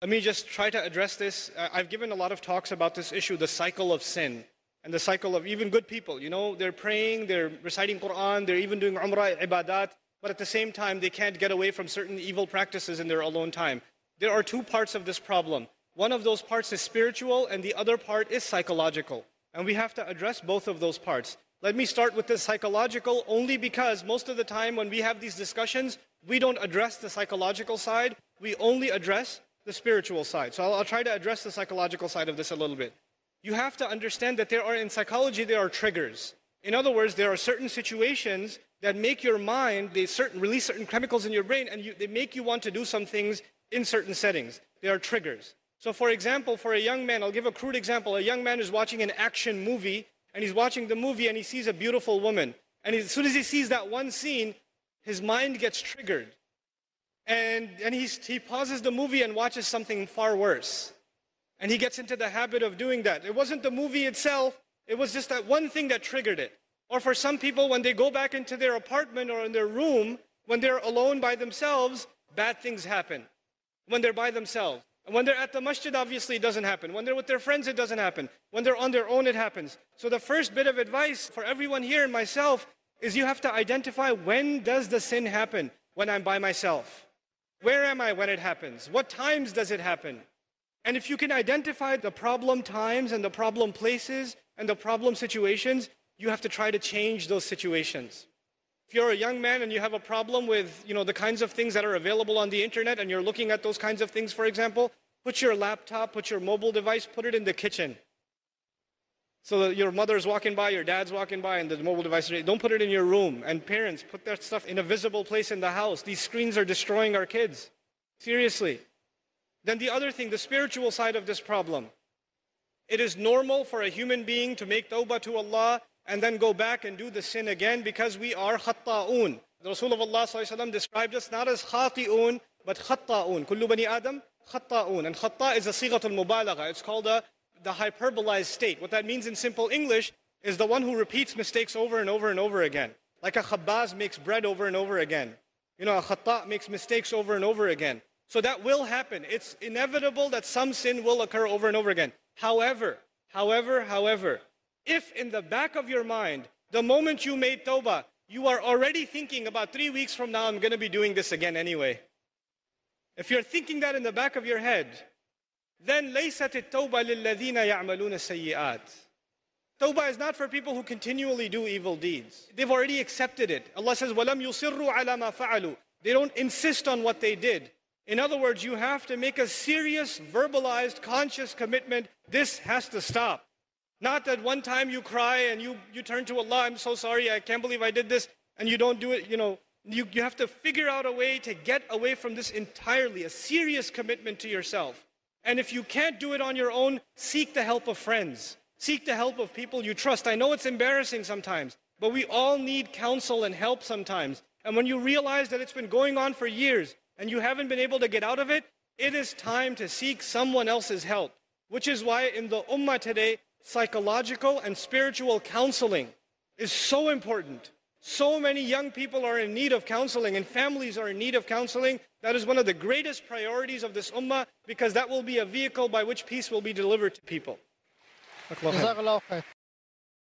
Let me just try to address this. Uh, I've given a lot of talks about this issue, the cycle of sin, and the cycle of even good people. You know, they're praying, they're reciting Quran, they're even doing Umrah, ibadat, but at the same time, they can't get away from certain evil practices in their alone time. There are two parts of this problem. One of those parts is spiritual, and the other part is psychological. And we have to address both of those parts. Let me start with the psychological only because most of the time when we have these discussions, we don't address the psychological side, we only address the spiritual side. So I'll, I'll, try to address the psychological side of this a little bit. You have to understand that there are, in psychology, there are triggers. In other words, there are certain situations that make your mind, they certain, release certain chemicals in your brain, and you, they make you want to do some things in certain settings. They are triggers. So for example, for a young man, I'll give a crude example. A young man is watching an action movie, and he's watching the movie and he sees a beautiful woman. And as soon as he sees that one scene, his mind gets triggered. And, and he pauses the movie and watches something far worse. And he gets into the habit of doing that. It wasn't the movie itself, it was just that one thing that triggered it. Or for some people, when they go back into their apartment or in their room, when they're alone by themselves, bad things happen. When they're by themselves. And when they're at the masjid, obviously it doesn't happen. When they're with their friends, it doesn't happen. When they're on their own, it happens. So the first bit of advice for everyone here and myself is you have to identify when does the sin happen? When I'm by myself. Where am I when it happens? What times does it happen? And if you can identify the problem times and the problem places and the problem situations, you have to try to change those situations. If you're a young man and you have a problem with you know, the kinds of things that are available on the internet and you're looking at those kinds of things, for example, put your laptop, put your mobile device, put it in the kitchen. So your mother's walking by, your dad's walking by, and the mobile device, don't put it in your room. And parents, put that stuff in a visible place in the house. These screens are destroying our kids. Seriously. Then the other thing, the spiritual side of this problem. It is normal for a human being to make tawbah to Allah and then go back and do the sin again because we are khatta'un. The Rasul of Allah described us not as khati'un, but khatta'un. Kullu bani Adam, khatta'un. And khatta is a sighatul mubalagha. It's called a, the hyperbolized state. What that means in simple English is the one who repeats mistakes over and over and over again. Like a khabbaz makes bread over and over again. You know, a khatta makes mistakes over and over again. So that will happen. It's inevitable that some sin will occur over and over again. However, however, however, if in the back of your mind, the moment you made tawbah, you are already thinking about three weeks from now, I'm going to be doing this again anyway. If you're thinking that in the back of your head, then ليست التوبة للذين يعملون السيئات. Tawbah is not for people who continually do evil deeds. They've already accepted it. Allah says, وَلَمْ يُصِرُّوا عَلَى مَا فَعَلُوا They don't insist on what they did. In other words, you have to make a serious, verbalized, conscious commitment. This has to stop. Not that one time you cry and you, you turn to Allah, I'm so sorry, I can't believe I did this, and you don't do it, you know. You, you have to figure out a way to get away from this entirely, a serious commitment to yourself. And if you can't do it on your own, seek the help of friends. Seek the help of people you trust. I know it's embarrassing sometimes, but we all need counsel and help sometimes. And when you realize that it's been going on for years and you haven't been able to get out of it, it is time to seek someone else's help. Which is why in the Ummah today, psychological and spiritual counseling is so important. So many young people are in need of counseling and families are in need of counseling. That is one of the greatest priorities of this ummah because that will be a vehicle by which peace will be delivered to people.